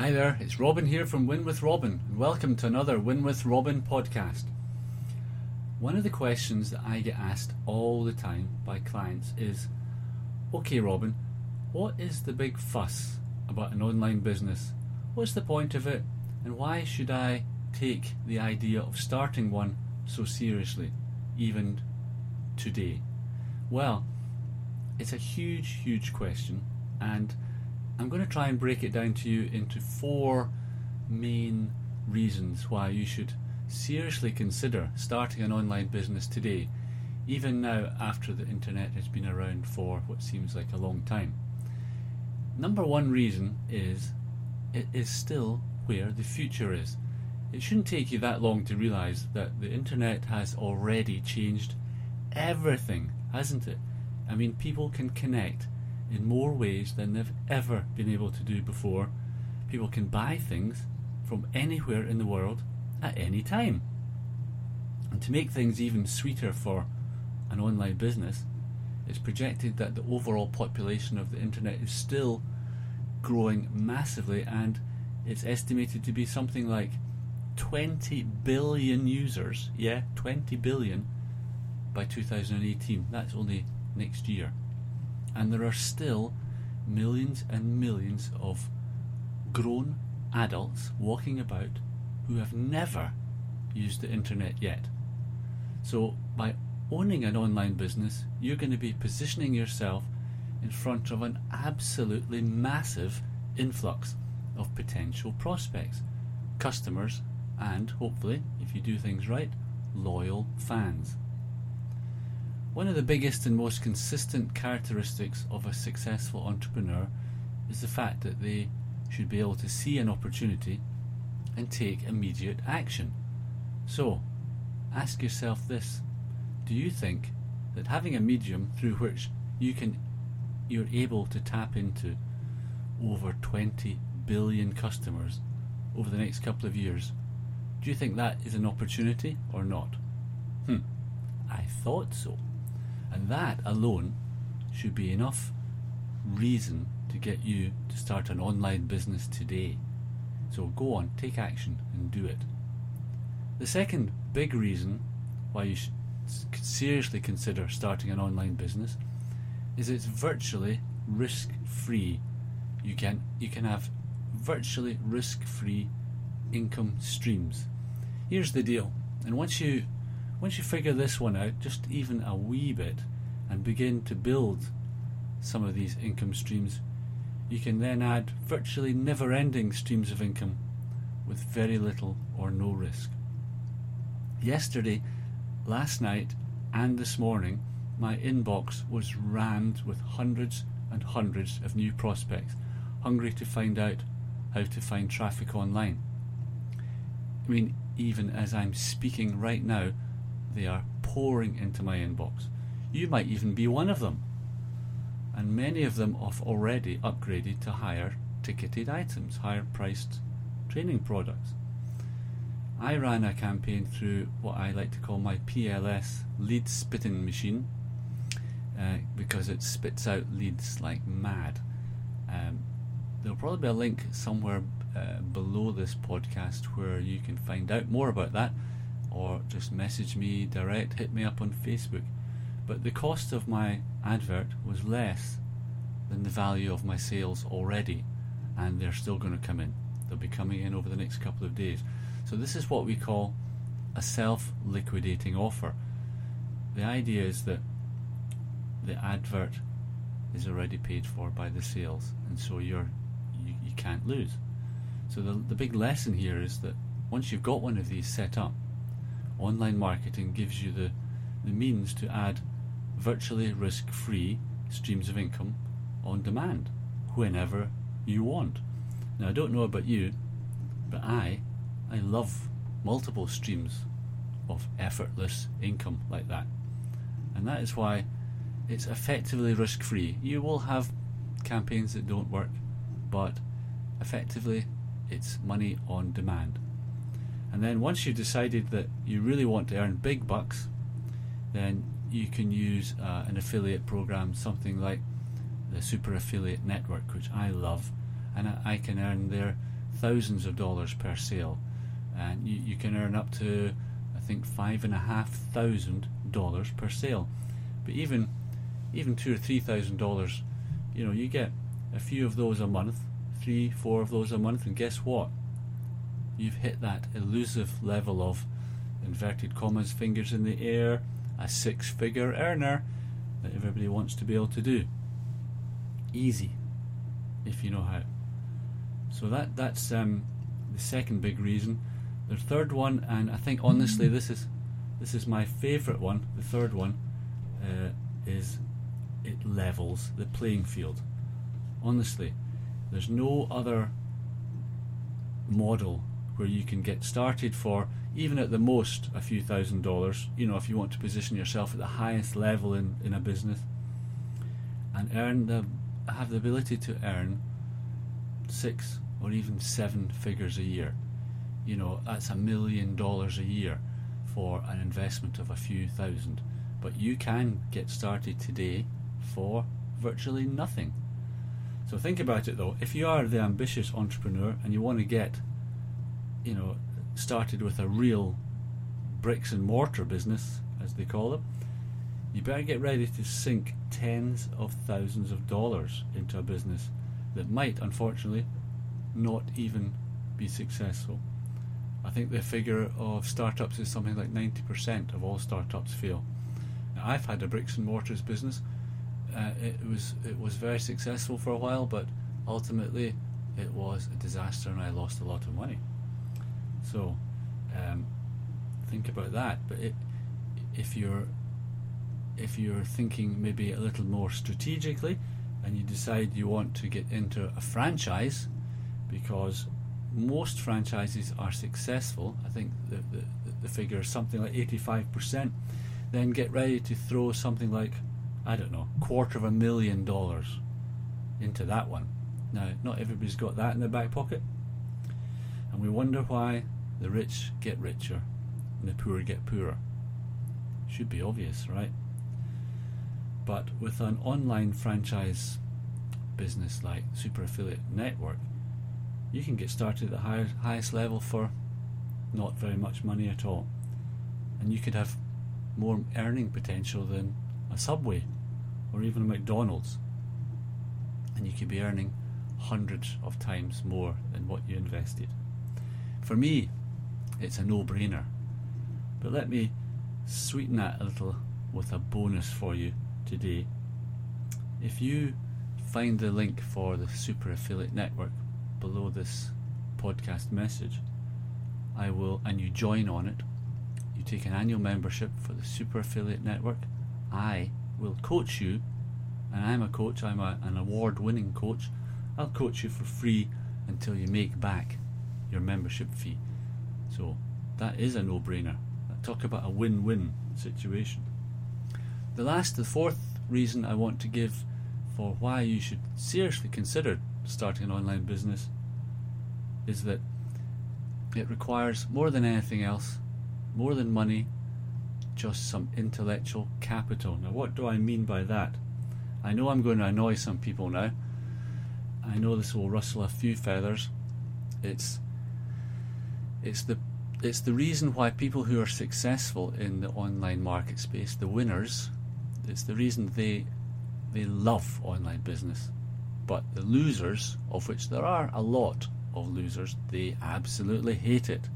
Hi there, it's Robin here from Win with Robin, and welcome to another Win with Robin podcast. One of the questions that I get asked all the time by clients is Okay, Robin, what is the big fuss about an online business? What's the point of it, and why should I take the idea of starting one so seriously, even today? Well, it's a huge, huge question, and I'm going to try and break it down to you into four main reasons why you should seriously consider starting an online business today, even now after the internet has been around for what seems like a long time. Number one reason is it is still where the future is. It shouldn't take you that long to realize that the internet has already changed everything, hasn't it? I mean, people can connect in more ways than they've ever been able to do before. People can buy things from anywhere in the world at any time. And to make things even sweeter for an online business, it's projected that the overall population of the internet is still growing massively and it's estimated to be something like 20 billion users. Yeah, 20 billion by 2018. That's only next year and there are still millions and millions of grown adults walking about who have never used the internet yet. So, by owning an online business, you're going to be positioning yourself in front of an absolutely massive influx of potential prospects, customers, and hopefully, if you do things right, loyal fans. One of the biggest and most consistent characteristics of a successful entrepreneur is the fact that they should be able to see an opportunity and take immediate action. So, ask yourself this Do you think that having a medium through which you can you're able to tap into over 20 billion customers over the next couple of years, do you think that is an opportunity or not? Hmm, I thought so. And that alone should be enough reason to get you to start an online business today. So go on, take action and do it. The second big reason why you should seriously consider starting an online business is it's virtually risk free. You can you can have virtually risk free income streams. Here's the deal. And once you once you figure this one out, just even a wee bit, and begin to build some of these income streams, you can then add virtually never ending streams of income with very little or no risk. Yesterday, last night, and this morning, my inbox was rammed with hundreds and hundreds of new prospects hungry to find out how to find traffic online. I mean, even as I'm speaking right now, they are pouring into my inbox. You might even be one of them. And many of them have already upgraded to higher ticketed items, higher priced training products. I ran a campaign through what I like to call my PLS lead spitting machine uh, because it spits out leads like mad. Um, there'll probably be a link somewhere uh, below this podcast where you can find out more about that or just message me direct, hit me up on Facebook. But the cost of my advert was less than the value of my sales already, and they're still going to come in. They'll be coming in over the next couple of days. So, this is what we call a self liquidating offer. The idea is that the advert is already paid for by the sales, and so you're you, you can't lose. So the the big lesson here is that once you've got one of these set up, online marketing gives you the, the means to add virtually risk free streams of income on demand whenever you want. Now, I don't know about you, but I, I love multiple streams of effortless income like that. And that is why it's effectively risk free. You will have campaigns that don't work, but effectively it's money on demand. And then once you've decided that you really want to earn big bucks, then you can use uh, an affiliate program, something like the Super Affiliate Network, which I love, and I, I can earn there thousands of dollars per sale, and you, you can earn up to I think five and a half thousand dollars per sale. But even even two or three thousand dollars, you know, you get a few of those a month, three, four of those a month, and guess what? You've hit that elusive level of inverted commas, fingers in the air, a six figure earner that everybody wants to be able to do. Easy, if you know how. So that that's um, the second big reason. The third one, and I think honestly this is this is my favourite one. The third one uh, is it levels the playing field. Honestly, there's no other model where you can get started for even at the most a few thousand dollars. You know, if you want to position yourself at the highest level in, in a business and earn the have the ability to earn six or even seven figures a year. You know, that's a million dollars a year for an investment of a few thousand. But you can get started today for virtually nothing. So think about it though. If you are the ambitious entrepreneur and you want to get, you know, started with a real bricks and mortar business, as they call it, you better get ready to sink tens of thousands of dollars into a business that might, unfortunately, not even be successful. I think the figure of startups is something like 90% of all startups fail. Now, I've had a bricks and mortars business. Uh, it was it was very successful for a while, but ultimately it was a disaster, and I lost a lot of money. So um, think about that. But it, if you're if you're thinking maybe a little more strategically, and you decide you want to get into a franchise, because most franchises are successful. I think the, the, the figure is something like 85%. Then get ready to throw something like, I don't know, quarter of a million dollars into that one. Now, not everybody's got that in their back pocket. And we wonder why the rich get richer and the poor get poorer. Should be obvious, right? But with an online franchise business like Super Affiliate Network, you can get started at the highest level for not very much money at all. And you could have more earning potential than a Subway or even a McDonald's. And you could be earning hundreds of times more than what you invested. For me, it's a no brainer. But let me sweeten that a little with a bonus for you today. If you find the link for the Super Affiliate Network below this podcast message, I will, and you join on it, you take an annual membership for the Super Affiliate Network, I will coach you, and I'm a coach, I'm a, an award winning coach. I'll coach you for free until you make back your membership fee. So that is a no brainer. Talk about a win win situation. The last, the fourth reason I want to give for why you should seriously consider starting an online business is that it requires more than anything else, more than money, just some intellectual capital. Now, what do I mean by that? I know I'm going to annoy some people now. I know this will rustle a few feathers. It's it's the it's the reason why people who are successful in the online market space, the winners, it's the reason they they love online business. But the losers, of which there are a lot of losers, they absolutely hate it.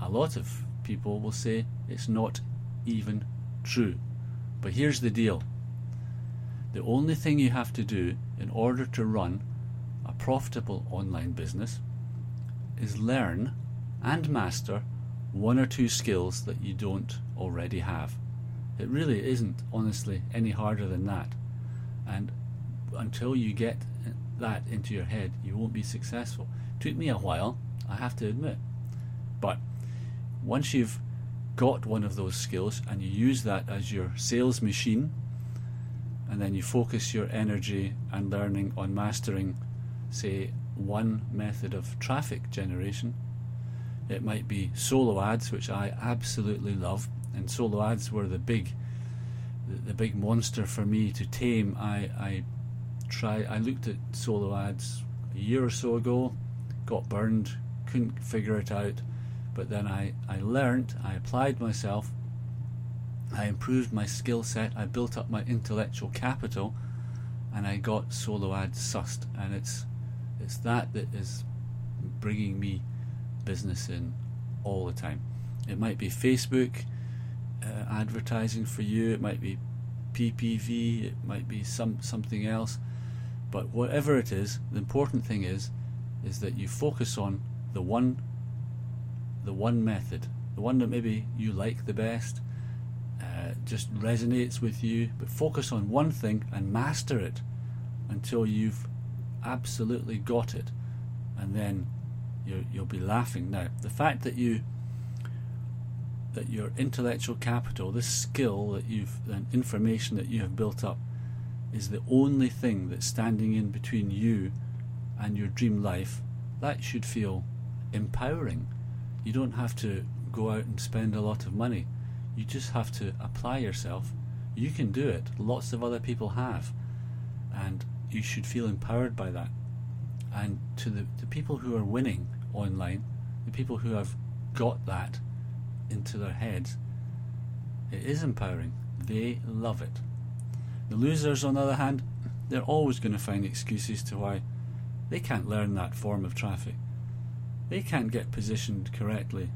A lot of people will say it's not even true. But here's the deal the only thing you have to do in order to run a profitable online business is learn and master one or two skills that you don't already have. It really isn't, honestly, any harder than that. And until you get that into your head, you won't be successful. It took me a while, I have to admit. But once you've got one of those skills and you use that as your sales machine, and then you focus your energy and learning on mastering, say, one method of traffic generation, it might be solo ads, which I absolutely love, and solo ads were the big, the, big monster for me to tame. I, I try. I looked at solo ads a year or so ago, got burned, couldn't figure it out. But then I, I learned, I applied myself, I improved my skill set, I built up my intellectual capital, and I got solo ads sussed. And it's it's that that is bringing me business in all the time. It might be Facebook uh, advertising for you. It might be PPV. It might be some something else. But whatever it is, the important thing is is that you focus on the one the one method, the one that maybe you like the best, uh, just resonates with you. But focus on one thing and master it until you've absolutely got it, and then you you'll be laughing. Now, the fact that you that your intellectual capital, this skill that you've, and information that you have built up, is the only thing that's standing in between you and your dream life, that should feel empowering. You don't have to go out and spend a lot of money. You just have to apply yourself. You can do it. Lots of other people have. And you should feel empowered by that. And to the, the people who are winning online, the people who have got that into their heads, it is empowering. They love it. The losers, on the other hand, they're always going to find excuses to why they can't learn that form of traffic. They can't get positioned correctly.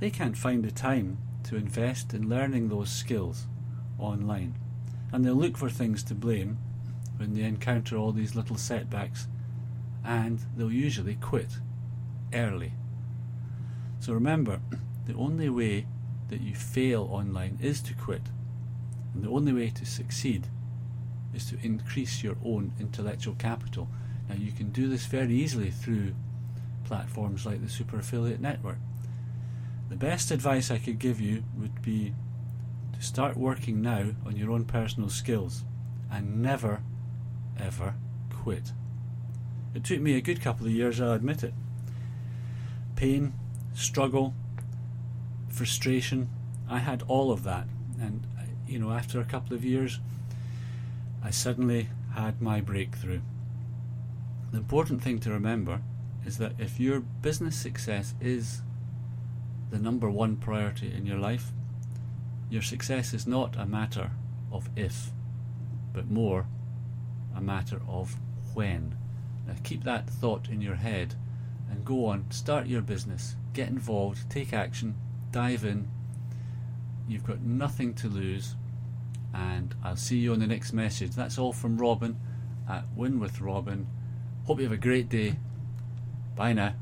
They can't find the time to invest in learning those skills online. And they'll look for things to blame when they encounter all these little setbacks, and they'll usually quit early. So remember, the only way that you fail online is to quit. And the only way to succeed is to increase your own intellectual capital. Now, you can do this very easily through platforms like the Super Affiliate Network. The best advice I could give you would be to start working now on your own personal skills and never, ever quit. It took me a good couple of years, I'll admit it. Pain, struggle, frustration. I had all of that. And, you know, after a couple of years, I suddenly had my breakthrough. The important thing to remember is that if your business success is the number one priority in your life, your success is not a matter of if, but more a matter of when. Now keep that thought in your head and go on, start your business, get involved, take action, dive in. You've got nothing to lose, and I'll see you on the next message. That's all from Robin at Win with Robin. Hope you have a great day. Bye now.